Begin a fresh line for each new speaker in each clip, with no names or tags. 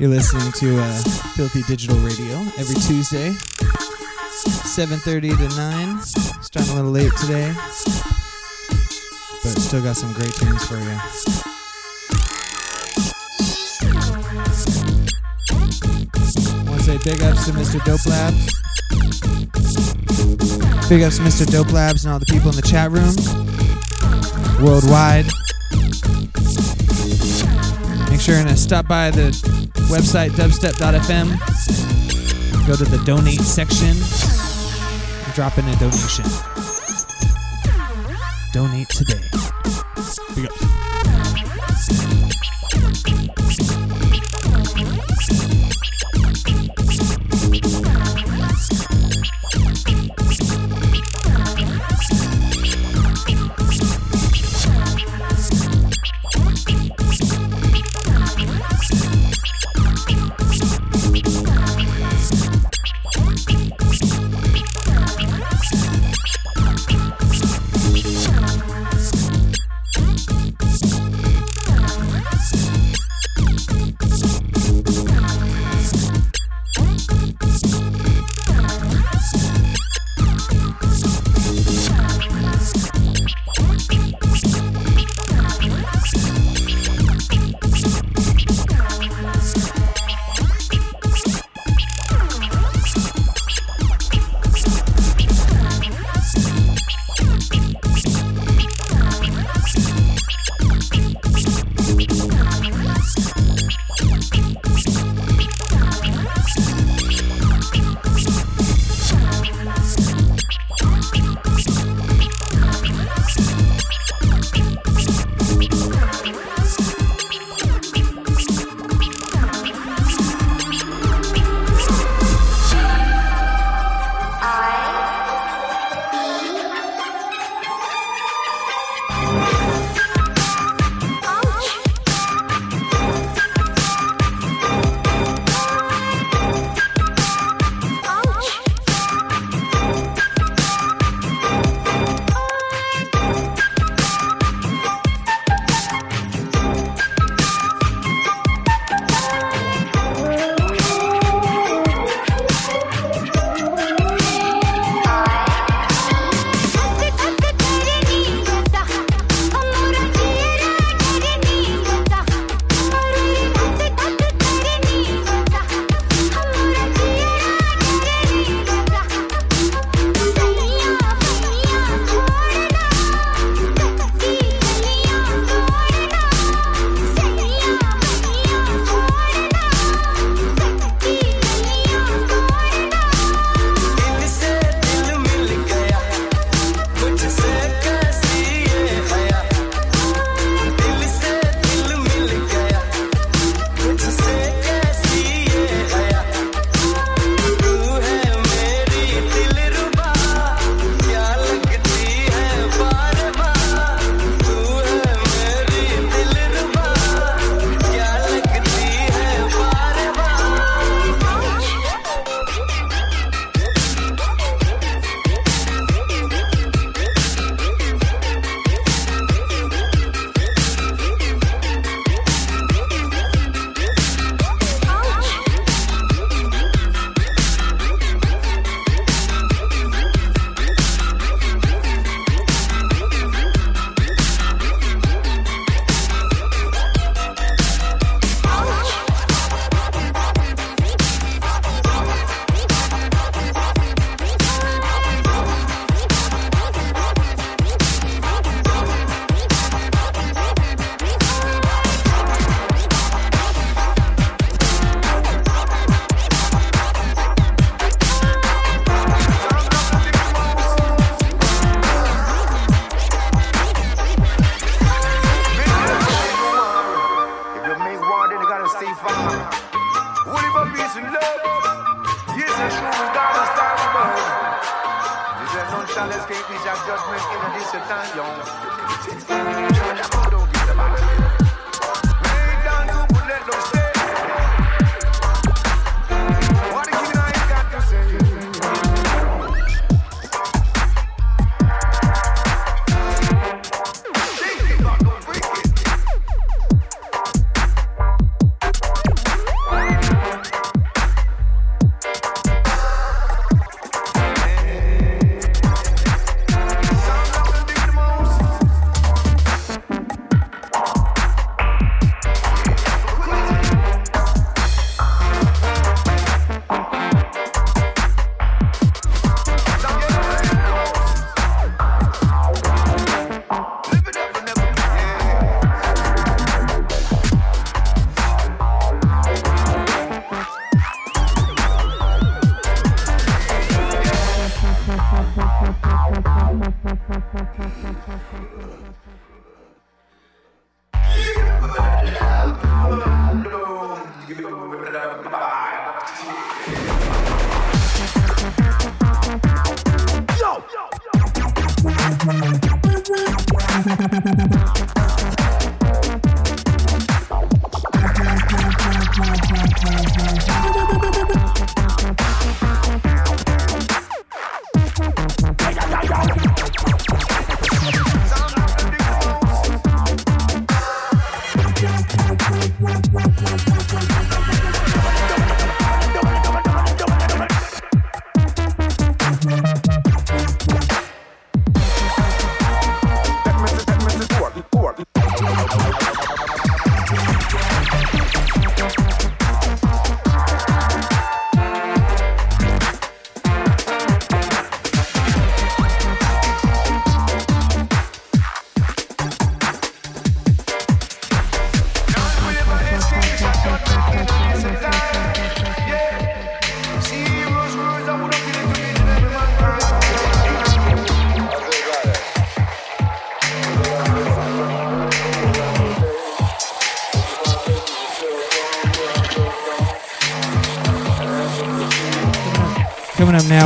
You're listening to uh, Filthy Digital Radio every Tuesday, 7:30 to 9. Starting a little late today, but still got some great tunes for you. Say big ups to Mr. Dope Labs. Big ups to Mr. Dope Labs and all the people in the chat room worldwide. Sure to stop by the website dubstep.fm. Go to the donate section. and Drop in a donation. Donate today. Big ups.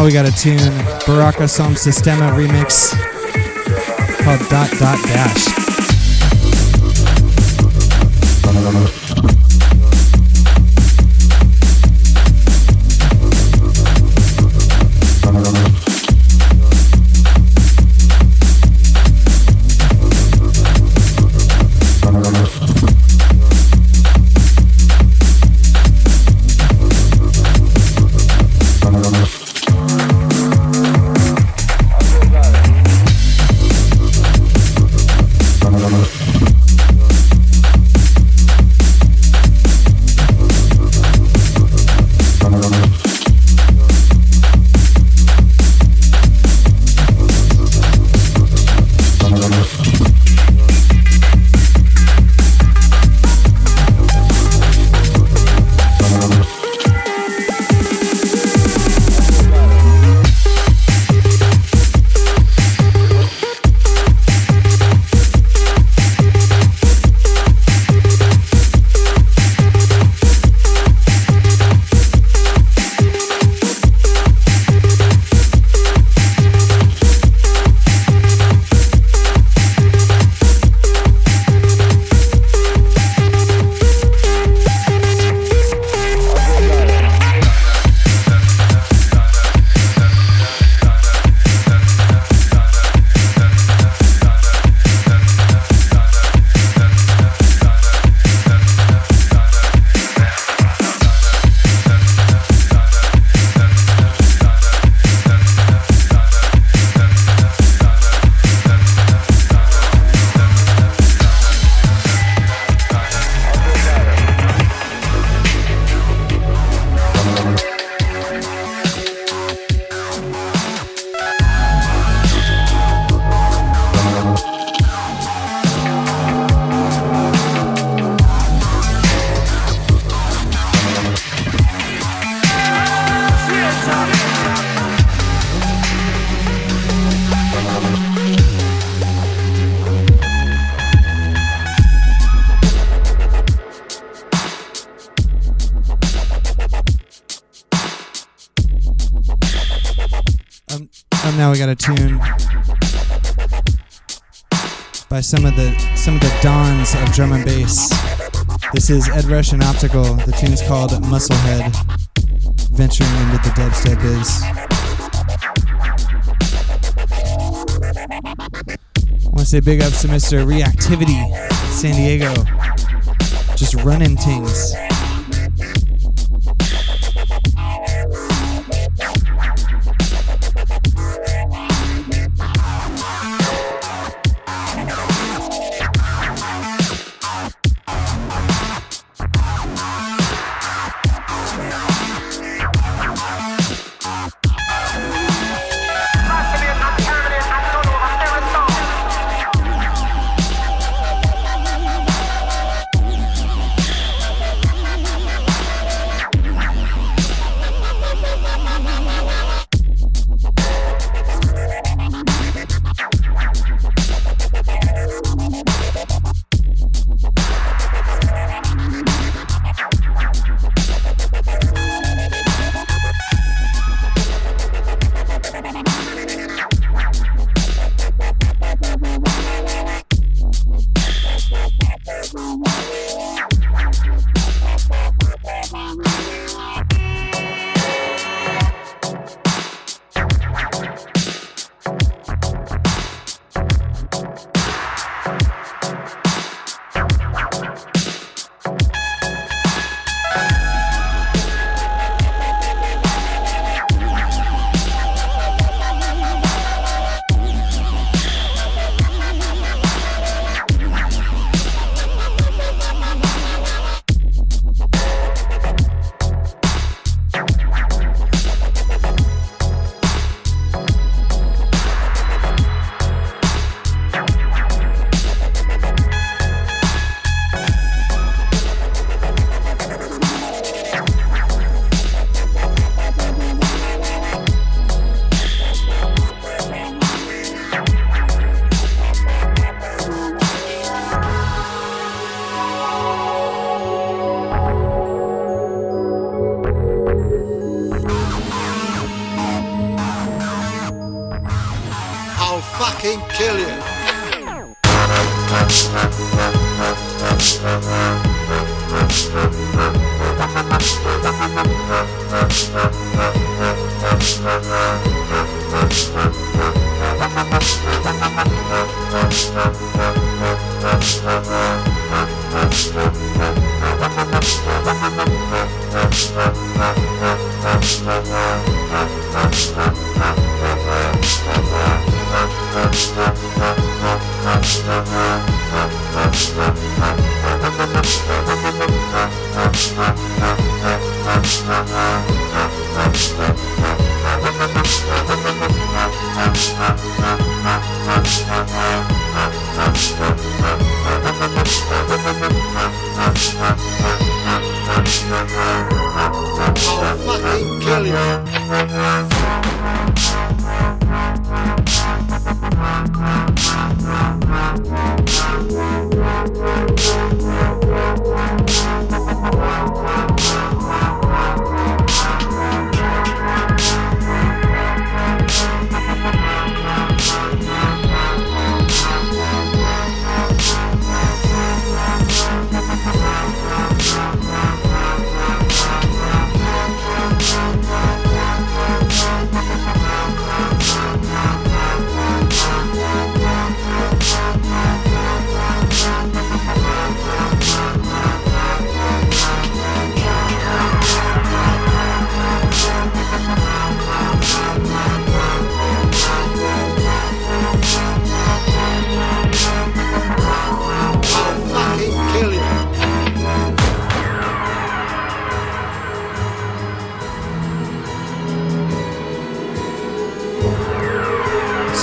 We got a tune, Buraka Som Sistema remix called Dot Dot Dash. Got a tune by some of the some of the dons of drum and bass. This is Ed Rush and Optical. The tune is called Musclehead, venturing into the dubstep biz. I want to say big ups to Mr. Reactivity, San Diego, just running things.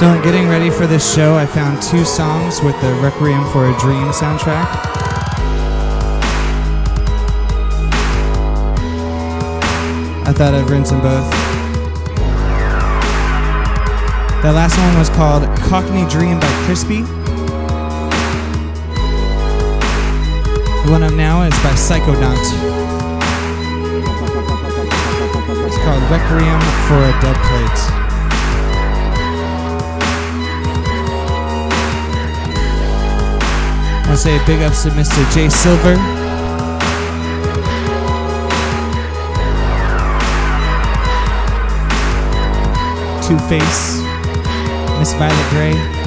So, in getting ready for this show, I found two songs with the Requiem for a Dream soundtrack. I thought I'd rinse them both. That last one was called Cockney Dream by Crispy. The one up now is by Psychodont. It's called Requiem for a Dead Plate. To say big ups to Mr. Jay Silver. Two Face, Miss Violet Gray.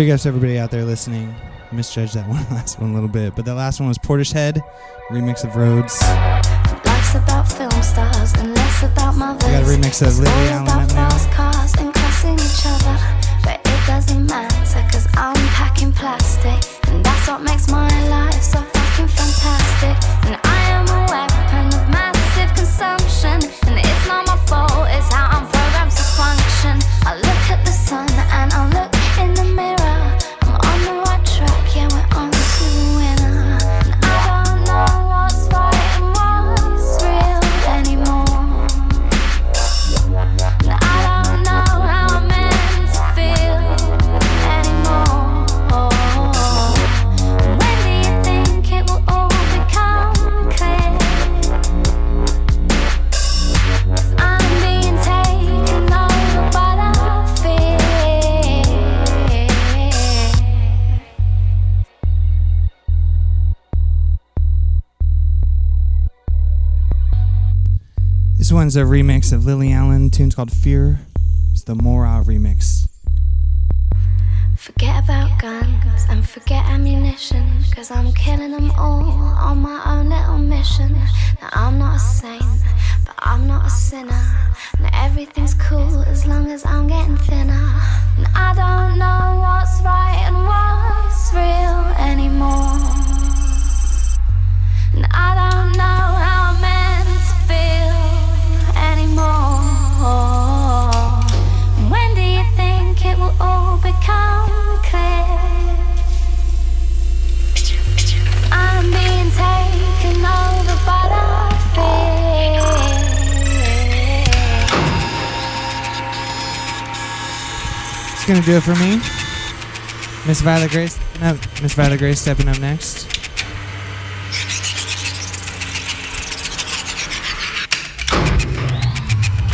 Big ups to everybody out there listening. Misjudged that one last one a little bit, but that last one was Portishead, remix of Roads.
Life's about film stars and less about mothers.
Got a remix of Lily Allen
about
up now.
cars and cussing each other. But it doesn't matter cause I'm packing plastic. And that's what makes my a
remix of Lily Allen. Tune's called Fear. It's the Mora remix.
Forget about guns and forget ammunition. Cause I'm killing them all on my own little mission. Do it
for me. Miss Violet Grace. No, Miss Violet Grace stepping up next.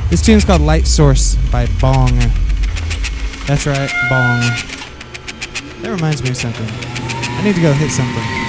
This tune's called Light Source by Bong. That's right, Bong. That reminds me of something. I need to go hit something.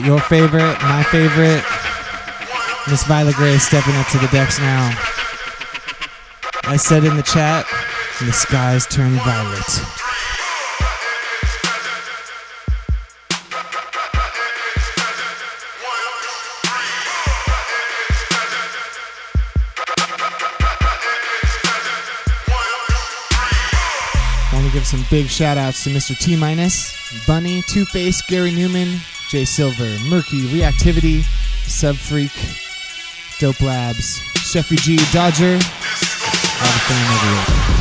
Got your favorite, my favorite. Miss Violet Gray stepping up to the decks now. I said in the chat, the skies turn violet. Want to give some big shout outs to Mr. T Minus, Bunny, Two Face, Gary Newman, Jay Silver, Murky, Reactivity, Subfreak,
Dope Labs, Sheffy G, Dodger, all the fame everywhere.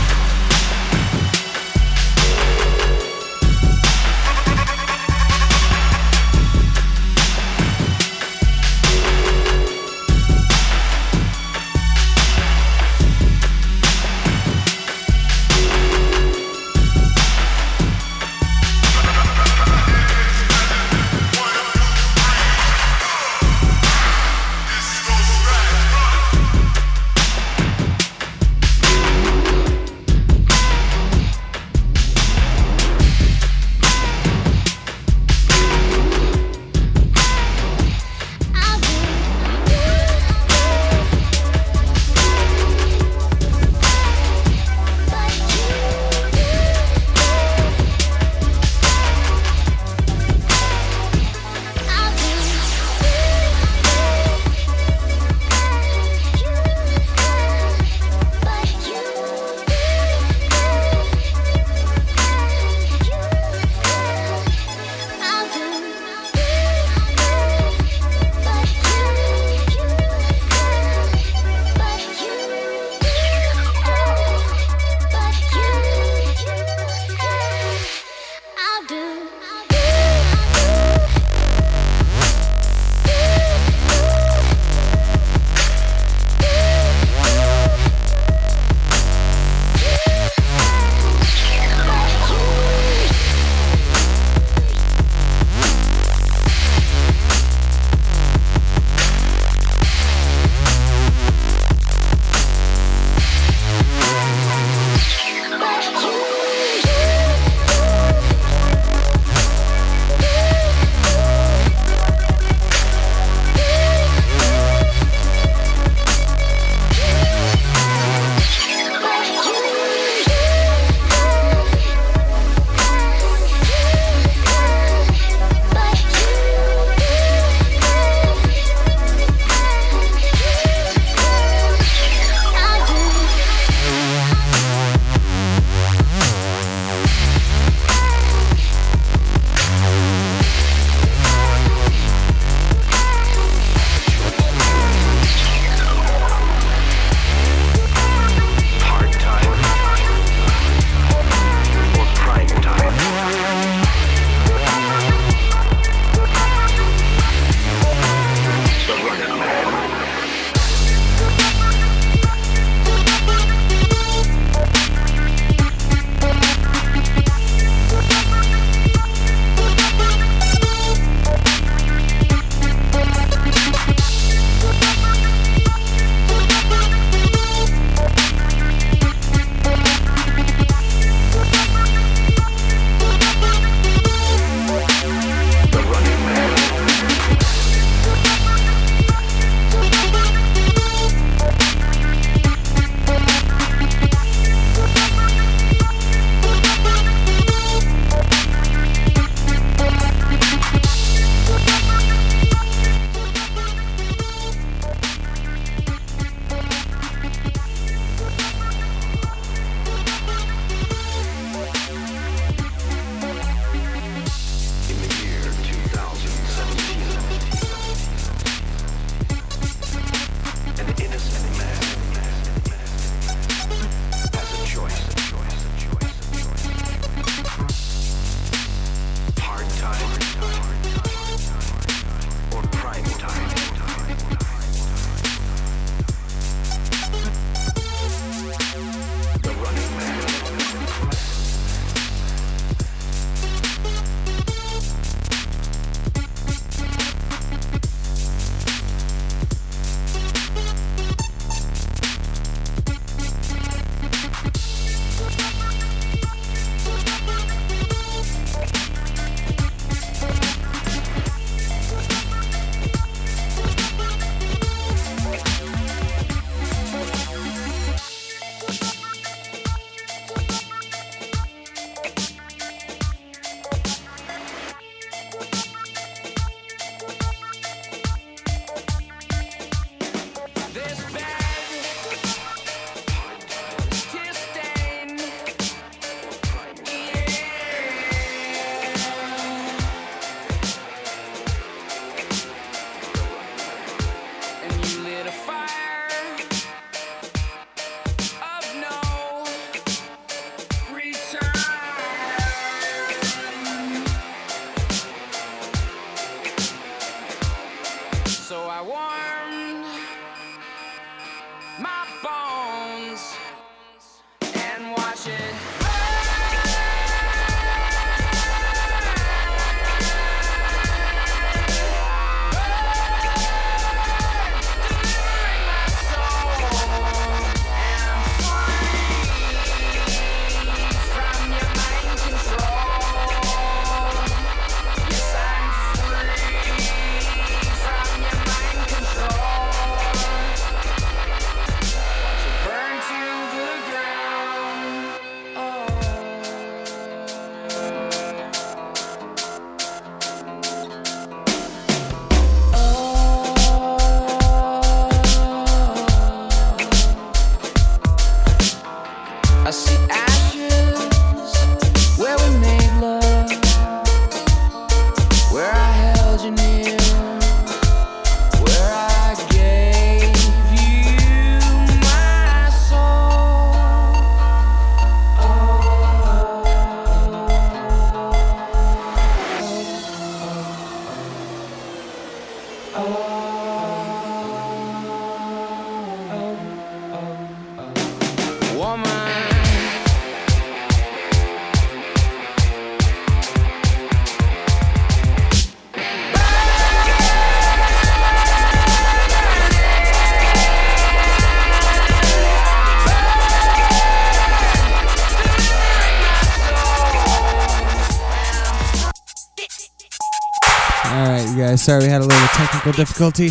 You guys, sorry we had a little technical difficulty,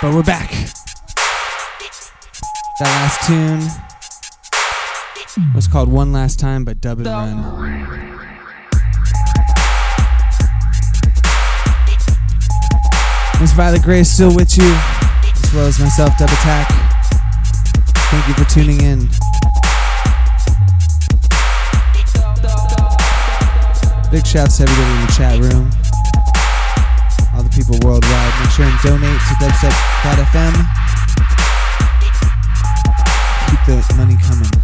but we're back. That last tune was called One Last Time by Dub and Run. Miss Violet Gray is still with you, as well as myself, Dub Attack. Thank you for tuning in. Big shouts to everybody in the chat room. All the people worldwide. Make sure and donate to dubstep.fm. Keep the money coming.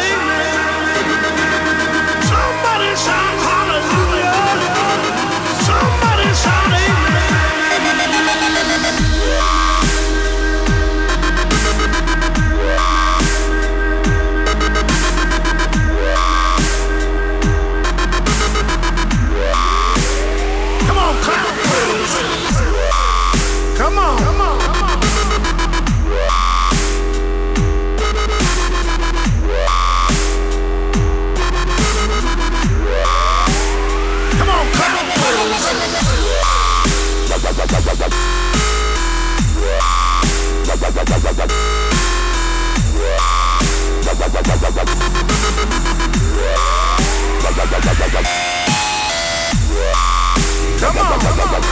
Come on, come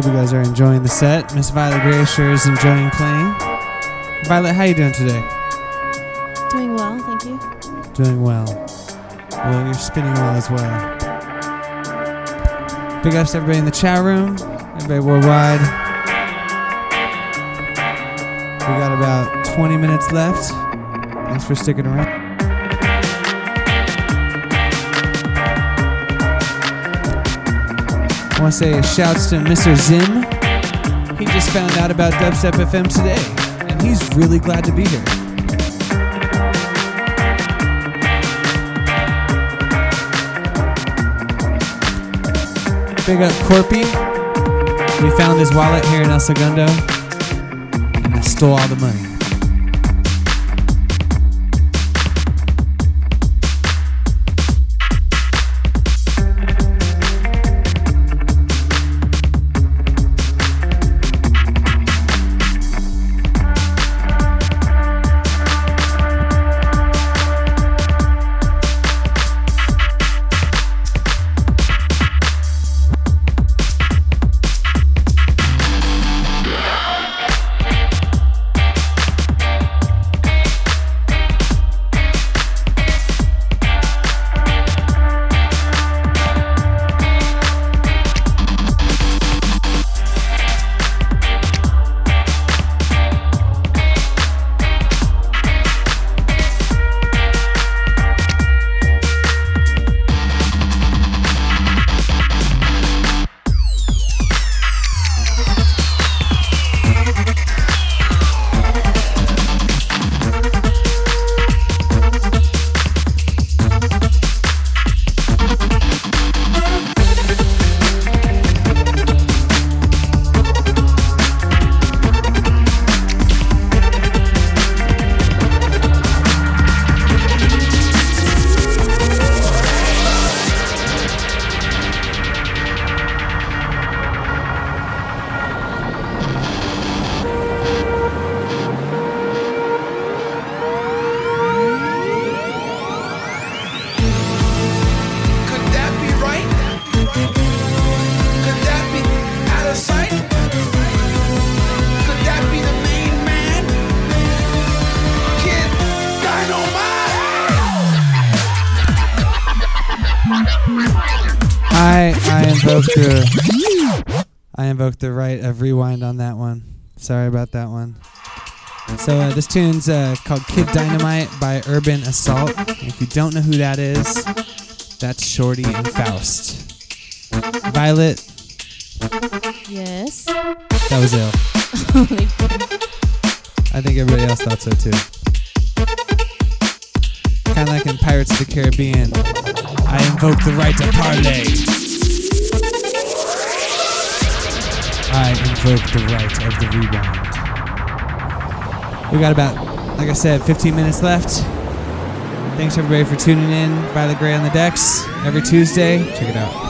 Hope you guys are enjoying the set. Miss Violet Gray sure is enjoying playing. Violet, how you doing today?
Doing well, thank you.
Doing well. Well, you're spinning well as well. Big ups to everybody in the chat room, everybody worldwide. We got about 20 minutes left. Thanks for sticking around. I want to say shouts to Mr. Zim. He just found out about Dubstep FM today, and he's really glad to be here. Big up Corpy. We found his wallet here in El Segundo, and I stole all the money. Invoked the I invoked the right of rewind on that one. Sorry about that one. So uh, this tune's uh, called Kid Dynamite by Urban Assault. If you don't know who that is, that's Shortee and Faust. Violet,
Yes.
that was ill. I think everybody else thought so too. Kind of like in Pirates of the Caribbean, I invoke the right to parlay. I invoke the right of the rewind. We got about, like I said, 15 minutes left. Thanks everybody for tuning in. Violet Gray on the decks every Tuesday. Check it out.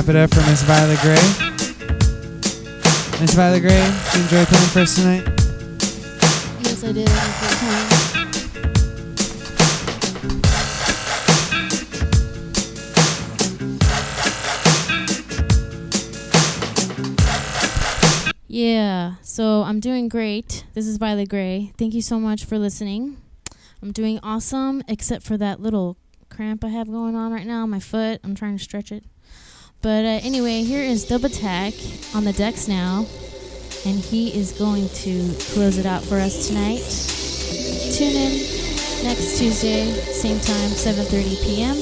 Wrap it up for Miss Violet Gray. Miss Violet Gray, did you enjoy playing for us tonight?
Yes, I did. Yeah, so I'm doing great. This is Violet Gray. Thank you so much for listening. I'm doing awesome, except for that little cramp I have going on right now my foot. I'm trying to stretch it. But uh, anyway, here is Dub Attack on the decks now, and he is going to close it out for us tonight. Tune in next Tuesday, same time, 7:30 p.m.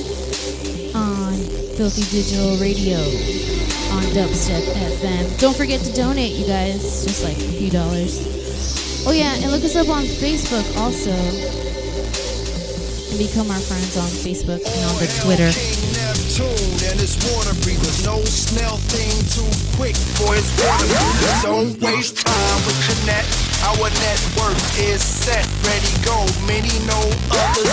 on Filthy Digital Radio on Dubstep FM. Don't forget to donate, you guys, just like a few dollars. Oh yeah, and look us up on Facebook also, and become our friends on Facebook and on the Twitter.
And it's water breathers. No snail thing too quick for his water. Don't waste time with Connect. Our network is set, ready, go. Many know others.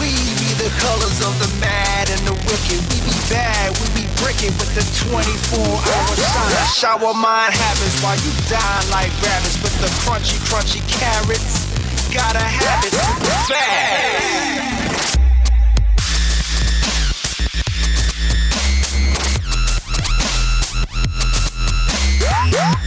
We be the colors of the mad and the wicked. We be bad, we be bricking with the 24 hour sign. Shower mind habits while you die like rabbits with the crunchy, crunchy carrots. Gotta have it fast.
Yeah.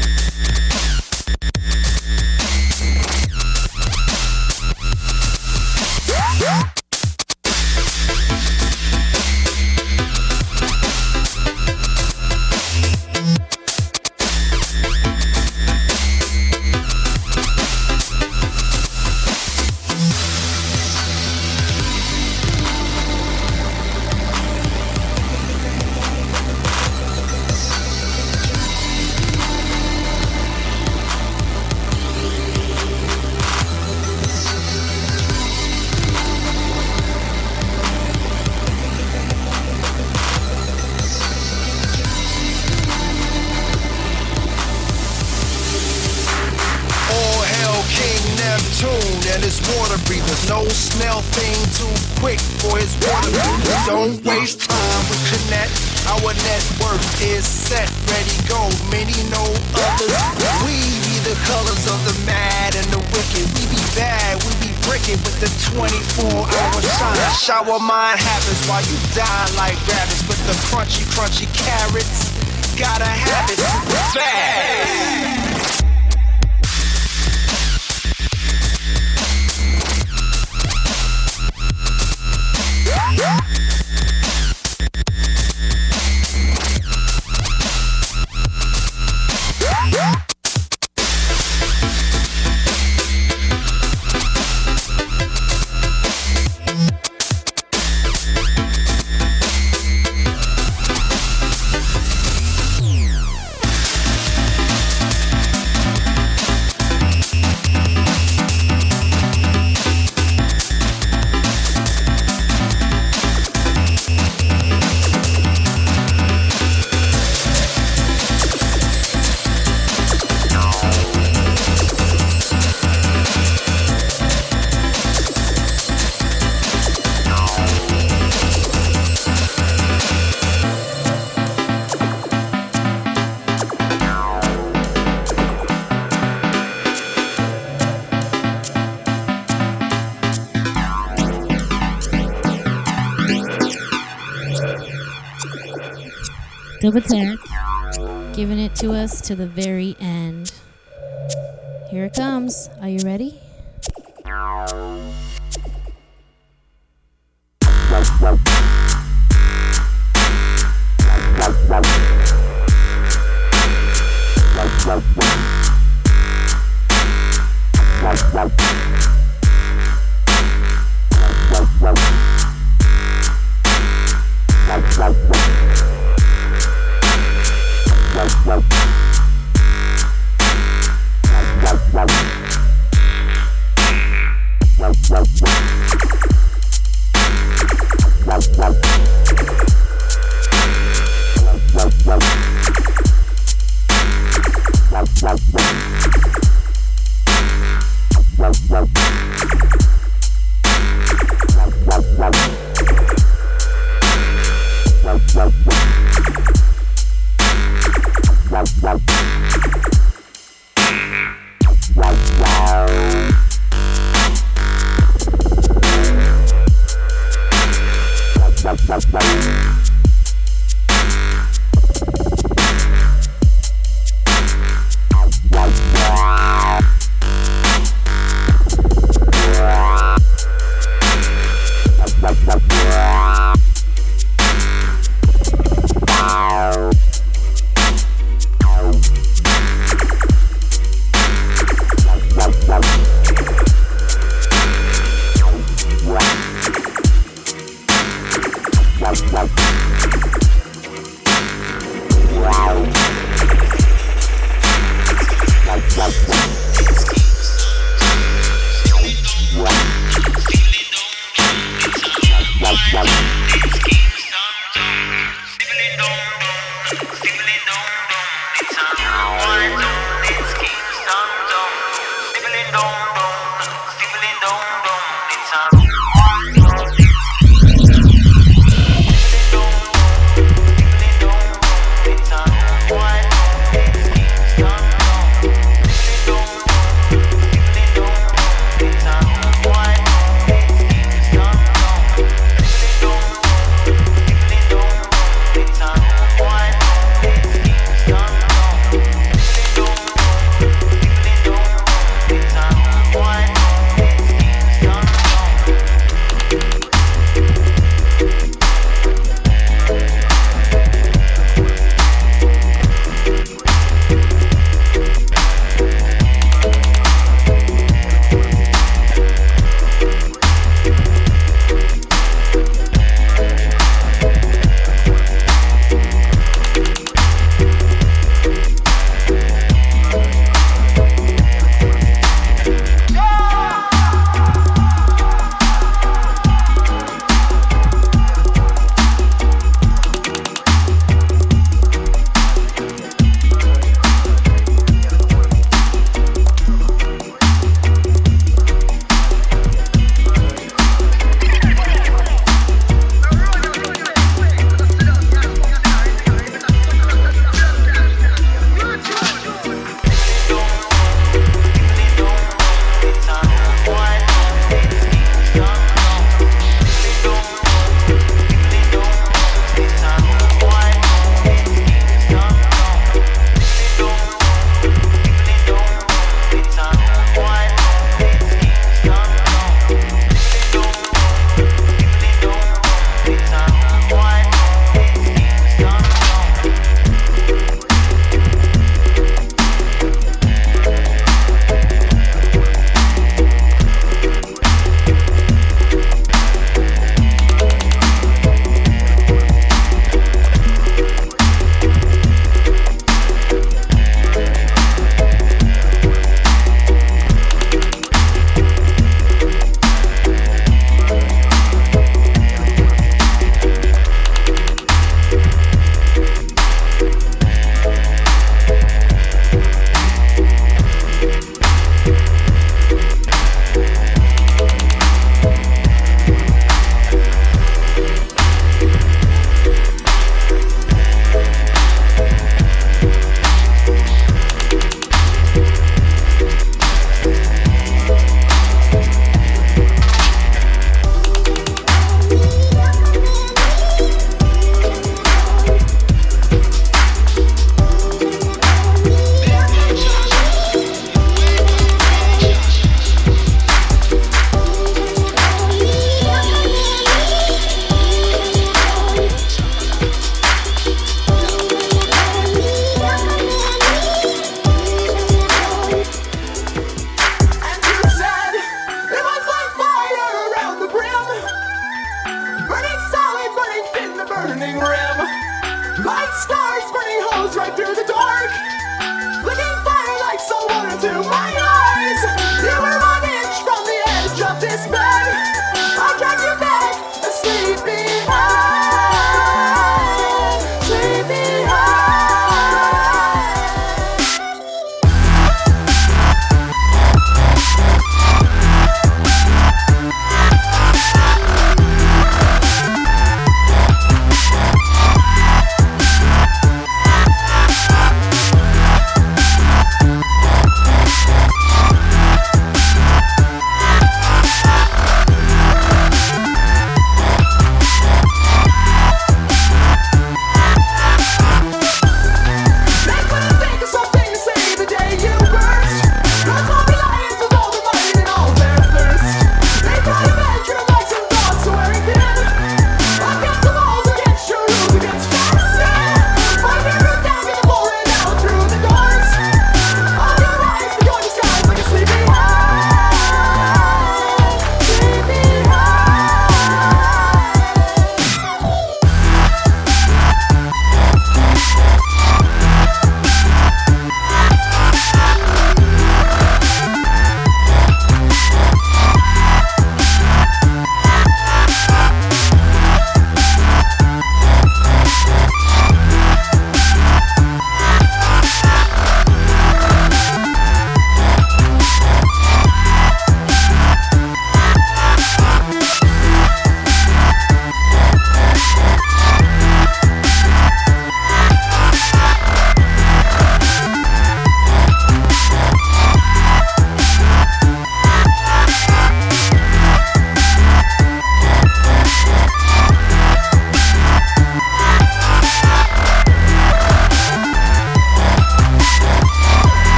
To us to the very end. Here it comes. Are you ready?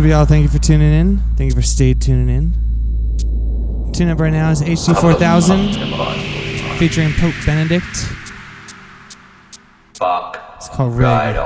up,
y'all? Thank you for tuning in. Thank you for stayed tuning in. Tune up right now is HD4000 featuring Pope Benedict.
Fuck.
It's called Red.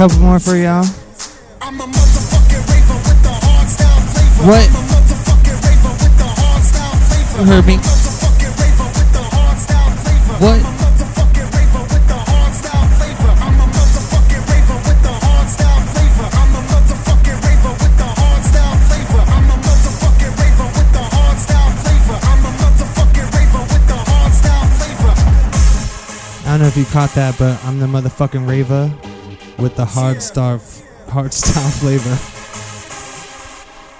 Couple more for y'all. What? You heard me. What? I don't know if you caught that, but I'm the motherfucking Rava with the hard star, hard style flavor.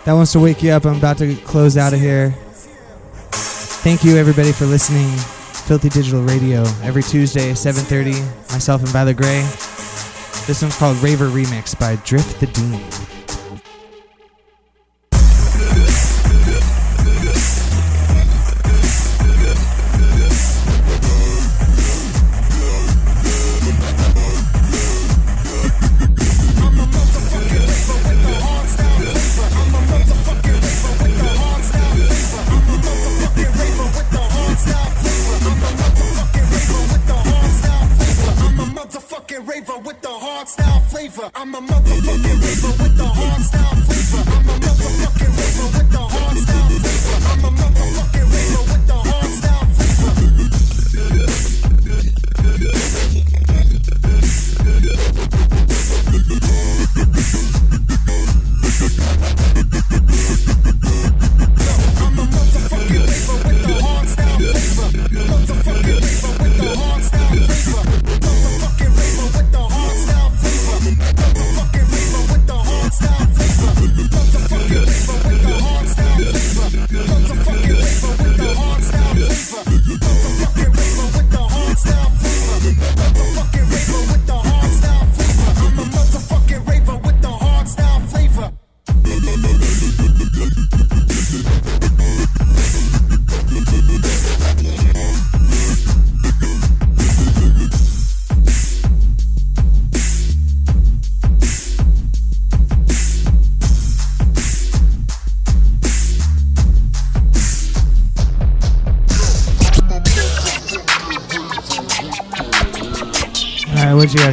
That wants to wake you up. I'm about to close out of here. Thank you everybody for listening. Filthy Digital Radio every Tuesday, 7:30. Myself and Violet Gray. This one's called Raver Remix by Drift the Dean.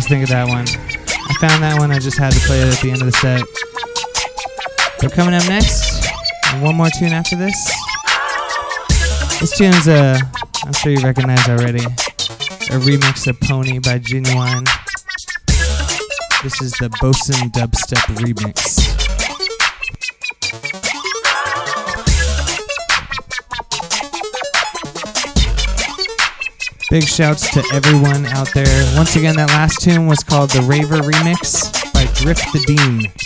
Think of that one. I found that one. I just had to play it at the end of the set. But coming up next, one more tune after this. This tune's uh, I'm sure you recognize already. A remix of Pony by Ginuwine. This is the Bosun Dubstep remix. Big shouts to everyone out there. Once again, that last tune was called the Raver Remix by Drift the Dean.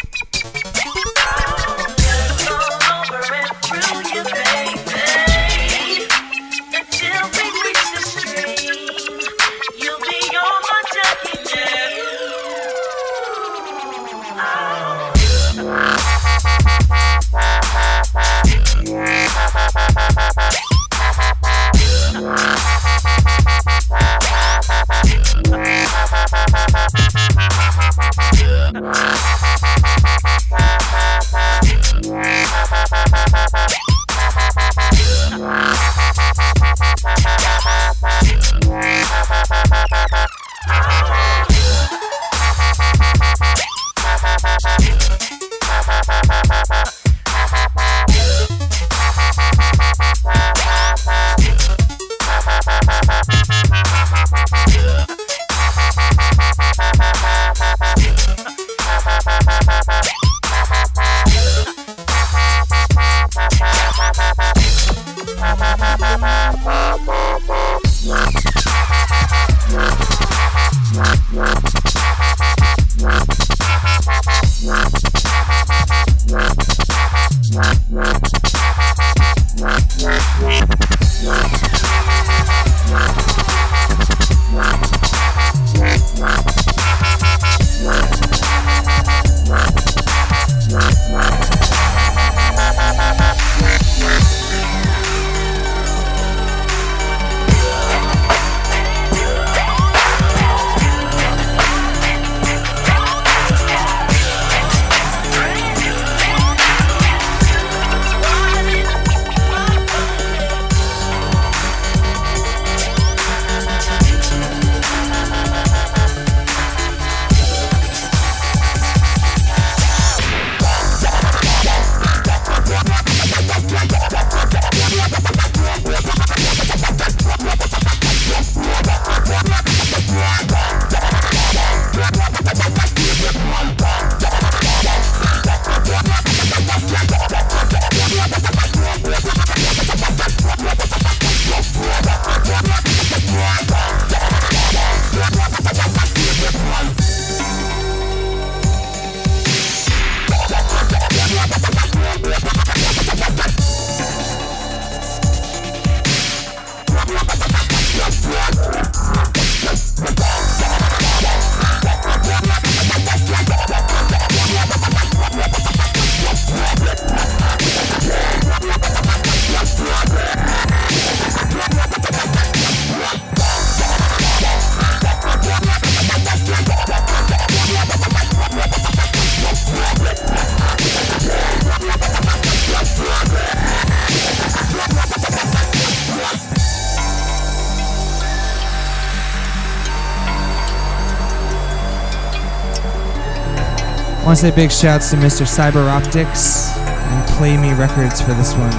Say big shouts to Mr. Cyber Optics and Play Me Records for this one.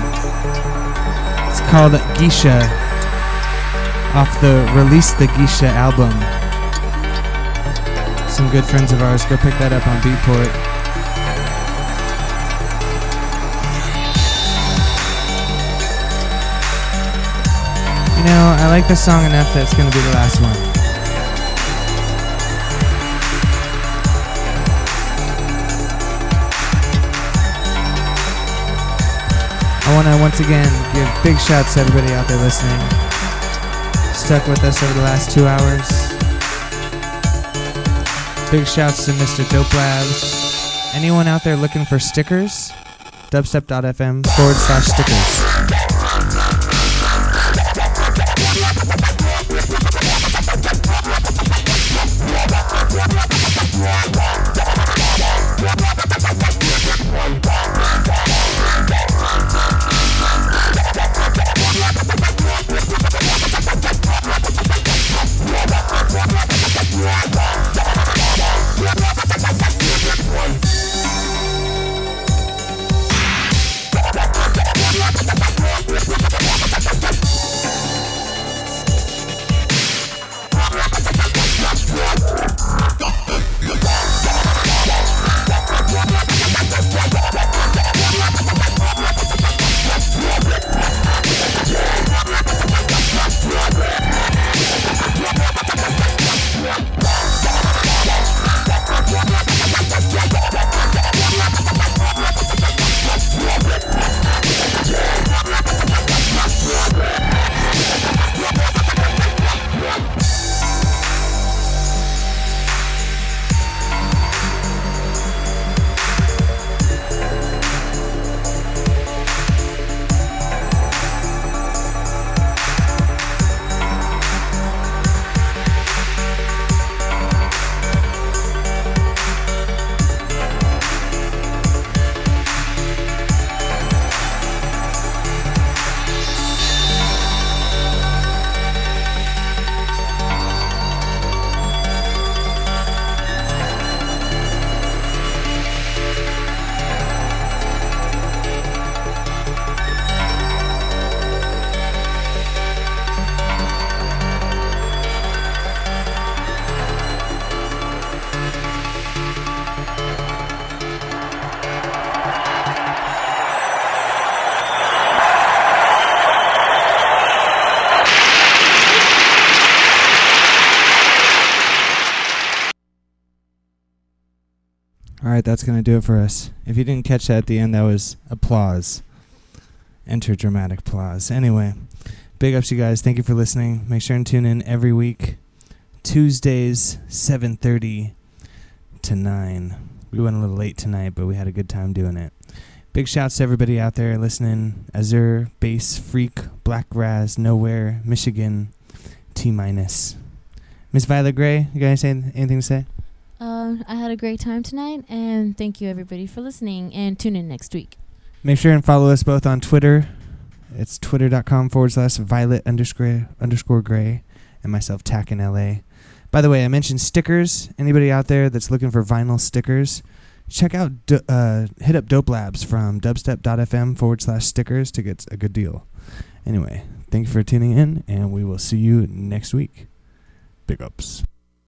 It's called Geisha off the Release the Geisha album. Some good friends of ours, go pick that up on Beatport. You know, I like the song enough that it's to be the last one. I want to once again give big shouts to everybody out there listening. Stuck with us over the last two hours. Big shouts to Mr. Dope Labs. Anyone out there looking for stickers? Dubstep.fm forward slash stickers. That's going to do it for us. If you didn't catch that at the end, that was applause. Enter dramatic applause. Anyway, big ups, you guys. Thank you for listening. Make sure and tune in every week, Tuesdays, 7.30 to 9. We went a little late tonight, but we had a good time doing it. Big shouts to everybody out there listening. Azure, Bass, Freak, Black Raz, Nowhere, Michigan, T minus. Miss Violet Gray, you guys anything to say?
Um, I had a great time tonight, and thank you everybody for listening. And tune in next week.
Make sure and follow us both on Twitter. It's twitter.com forward slash violet underscore underscore gray and myself tack in LA. By the way, I mentioned stickers. Anybody out there that's looking for vinyl stickers, check out uh, hit up Dope Labs from dubstep.fm forward slash stickers to get a good deal. Anyway, thank you for tuning in, and we will see you next week. Big ups.